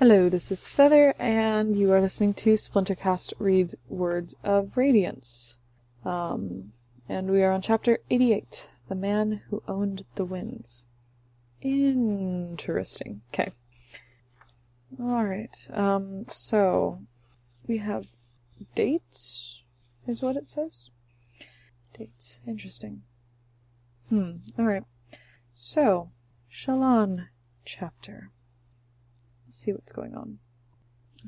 Hello, this is Feather, and you are listening to Splintercast Reads Words of Radiance. Um, and we are on chapter 88 The Man Who Owned the Winds. Interesting. Okay. Alright, um, so we have dates, is what it says. Dates. Interesting. Hmm, alright. So, Shallan chapter. See what's going on.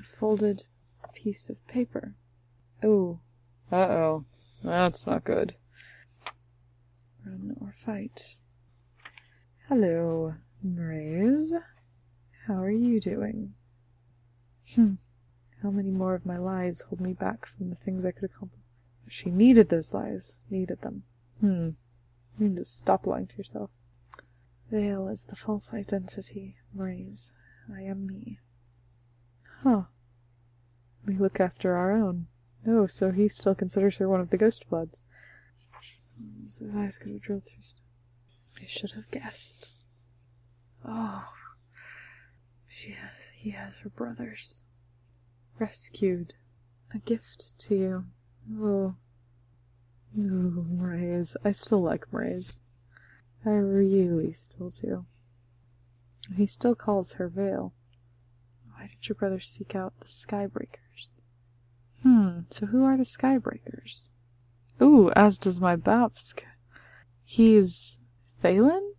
A folded piece of paper. Oh. Uh oh. That's not good. Run or fight. Hello, Mraize. How are you doing? Hmm. How many more of my lies hold me back from the things I could accomplish? She needed those lies. Needed them. Hmm. You need to stop lying to yourself. Veil is the false identity, Mraize. I am me. Huh. We look after our own. Oh, so he still considers her one of the Ghost Bloods. His eyes could have drilled through. I should have guessed. Oh. She has, he has her brothers. Rescued. A gift to you. Oh. Ooh, Mraize. I still like Mraize. I really still do. He still calls her Veil. Why did your brother seek out the Skybreakers? Hmm, so who are the Skybreakers? Ooh, as does my Babsk. He's Thaylen?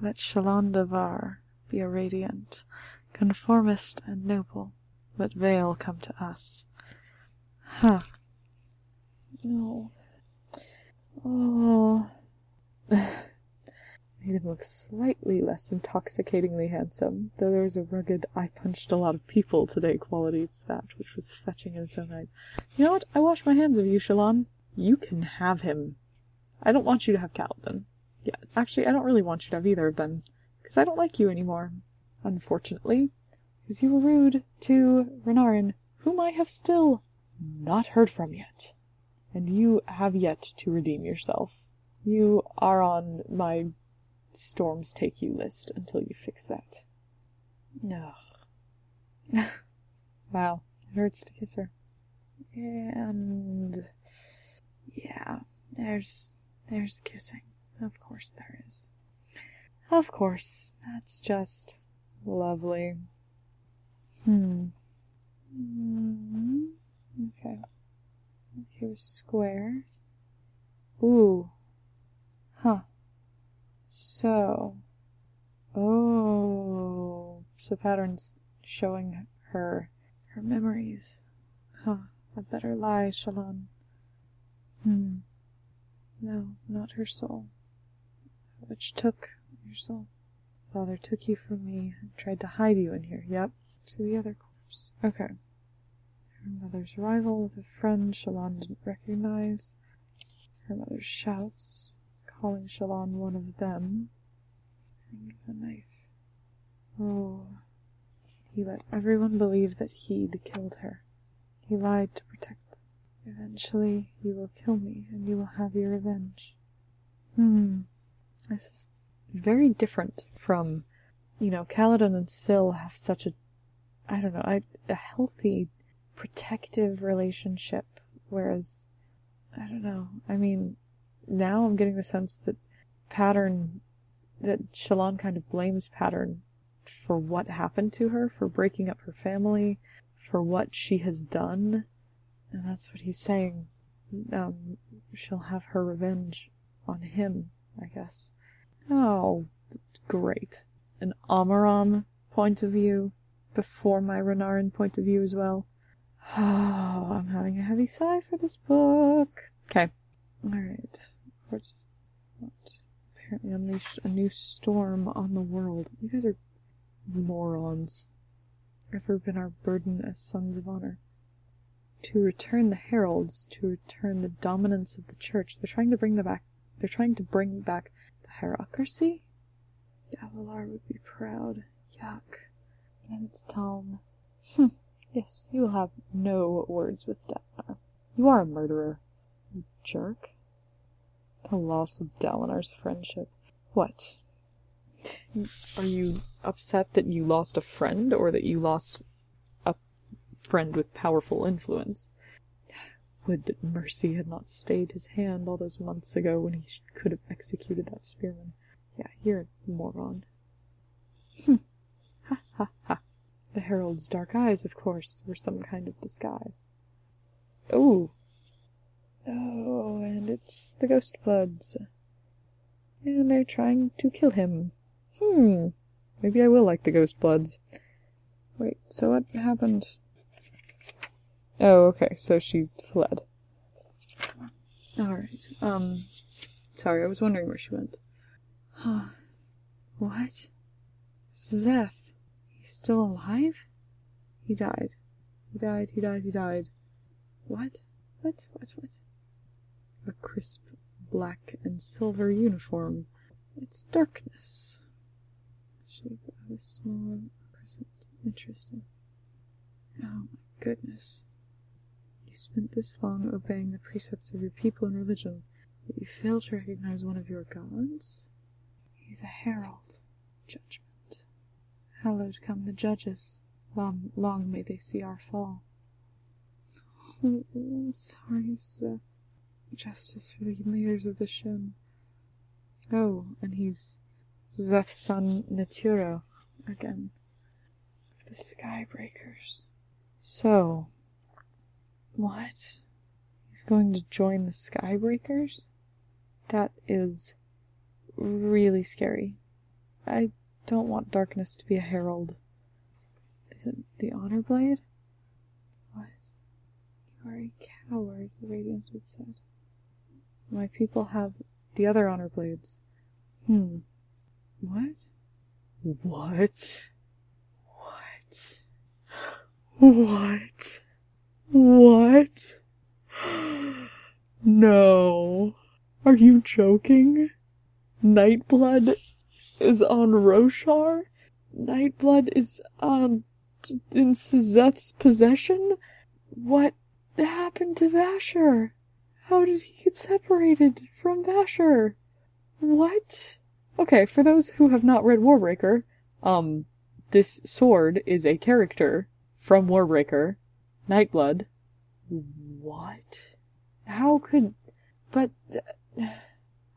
Let Shallan Davar be a radiant, conformist and noble. Let Veil come to us. Huh. No. Oh. Made him look slightly less intoxicatingly handsome, though there was a rugged I punched a lot of people today quality to that, which was fetching in its own right. You know what? I wash my hands of you, Shallan. You can have him. I don't want you to have Kaladin. Yeah, actually, I don't really want you to have either of them, because I don't like you anymore. Unfortunately, because you were rude to Renarin, whom I have still not heard from yet. And you have yet to redeem yourself. You are on my storms take you list until you fix that. No. wow, it hurts to kiss her. And yeah, there's there's kissing. Of course there is. Of course. That's just lovely. Hmm. Mm, okay. Here's square. Ooh. Huh. So. Oh. So patterns showing her her memories. Huh. A better lie, Shallan. Hmm. No, not her soul. Which took your soul. Father took you from me and tried to hide you in here. Yep. To the other corpse. Okay. Her mother's rival with a friend Shallan didn't recognize. Her mother's shouts, calling Shallan one of them. And the knife. Oh. He let everyone believe that he'd killed her. He lied to protect them. Eventually, you will kill me, and you will have your revenge. Hmm. This is very different from, you know, Kaladin and Syl have such a, I don't know, a, a healthy, protective relationship, whereas, I don't know, I mean, now I'm getting the sense that Pattern, that Shallan kind of blames Pattern for what happened to her, for breaking up her family, for what she has done, and that's what he's saying. Um, she'll have her revenge on him, I guess. Oh, great. An Amaram point of view before my Renarin point of view as well. Oh, I'm having a heavy sigh for this book. Okay. Alright. What? Apparently unleashed a new storm on the world. You guys are morons. Ever been our burden as sons of honor? To return the heralds, to return the dominance of the church. They're trying to bring the back. They're trying to bring back the Hierocracy? Gavilar would be proud. Yuck. And it's Tom. Hm. Yes, you will have no words with Dalinar. You are a murderer. You jerk. The loss of Dalinar's friendship. What? Are you upset that you lost a friend or that you lost a friend with powerful influence? Would that Mercy had not stayed his hand all those months ago when he could have executed that spearman. Yeah, you're a moron. Hm. Ha ha ha. The Herald's dark eyes, of course, were some kind of disguise. Oh. Oh, and it's the Ghost Bloods. And they're trying to kill him. Hmm. Maybe I will like the Ghost Bloods. Wait, so what happened? Oh, okay, so she fled. Alright, um... Sorry, I was wondering where she went. what? Szeth. He's still alive? He died. He died, he died, he died. What? What? What? What? A crisp black and silver uniform. It's darkness. Shape of a small crescent. Interesting. Oh my goodness. You spent this long obeying the precepts of your people and religion, yet you fail to recognize one of your gods? He's a herald. Judgment. Hallowed come the judges. Long, long may they see our fall. Oh, I'm sorry, Szeth. Justice for the leaders of the Shin. Oh, and he's Szeth's son Neturo again. The Skybreakers. So, what? He's going to join the Skybreakers? That is really scary. I don't want darkness to be a herald. Is it the Honor Blade? What? You are a coward, the Radiant had said. My people have the other honor blades. Hmm. What? What? What? What? What? No. Are you joking? Nightblood is on Roshar? Nightblood is on in Szeth's possession? What happened to Vasher? How did he get separated from Vasher? What? Okay, for those who have not read Warbreaker, um, this sword is a character from Warbreaker, Nightblood. What? How could, but,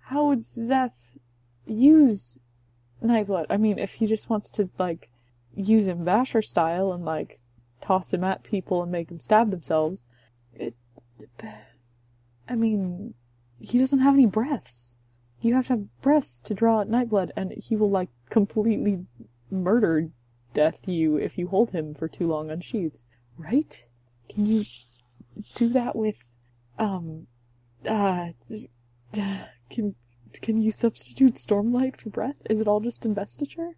how would Szeth use Nightblood? I mean, if he just wants to, like, use him Vasher style and, like, toss him at people and make them stab themselves, it, I mean, he doesn't have any breaths. You have to have breaths to draw Nightblood, and he will, like, completely murder death you if you hold him for too long unsheathed. Right? Can you do that with, um, uh, can, can you substitute Stormlight for breath? Is it all just investiture?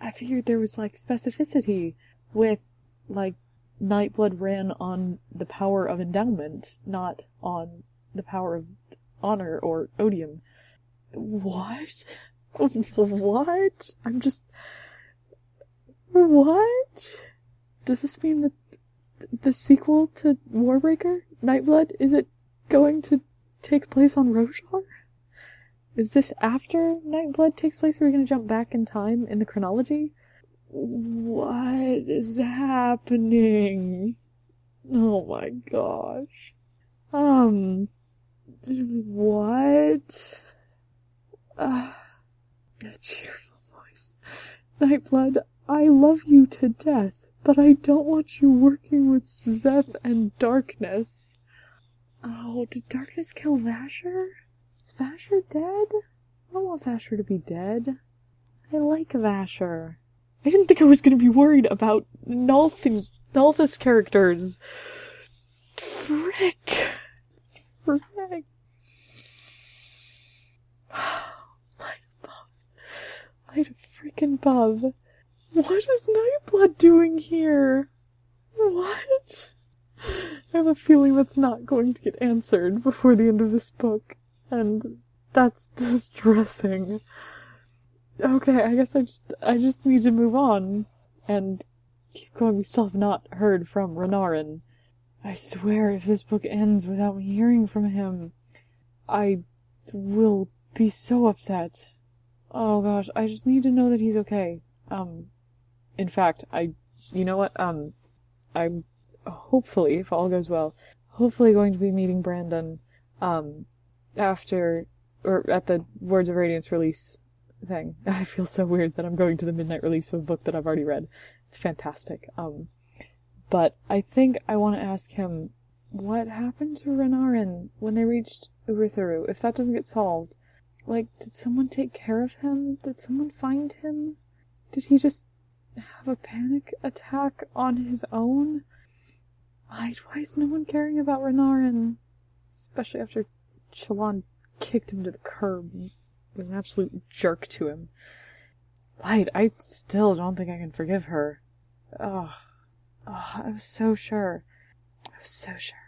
I figured there was, like, specificity with, like, Nightblood ran on the power of endowment, not on the power of honor or odium. What? What? I'm just. What? Does this mean that the sequel to Warbreaker, Nightblood, is it going to take place on Roshar? Is this after Nightblood takes place? Are we going to jump back in time in the chronology? What is happening? Oh my gosh. Um, what? Uh, a cheerful voice. Nightblood, I love you to death, but I don't want you working with Szeth and Darkness. Oh, did Darkness kill Vasher? Is Vasher dead? I don't want Vasher to be dead. I like Vasher. I didn't think I was gonna be worried about Nalthian characters. Frick. Light above. Light freaking above. What is Nightblood doing here? What? I have a feeling that's not going to get answered before the end of this book, and that's distressing. Okay, I guess I just I just need to move on and keep going. We still have not heard from Renarin. I swear if this book ends without me hearing from him, I will be so upset. Oh gosh, I just need to know that he's okay. Um, in fact, I, you know what? Um, I'm hopefully, if all goes well, hopefully going to be meeting Brandon, um, after or at the Words of Radiance release thing. I feel so weird that I'm going to the midnight release of a book that I've already read. It's fantastic. Um, but I think I want to ask him what happened to Renarin when they reached Urithiru. If that doesn't get solved, like, did someone take care of him? Did someone find him? Did he just have a panic attack on his own? Why, why is no one caring about Renarin? Especially after Shallan kicked him to the curb and was an absolute jerk to him. Light, I still don't think I can forgive her. Ugh. Oh, I was so sure. I was so sure.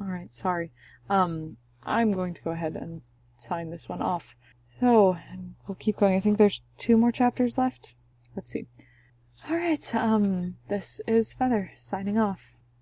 Alright, sorry. Um, I'm going to go ahead and sign this one off. So, and we'll keep going. I think there's two more chapters left. Let's see. Alright, um, this is Feather, signing off.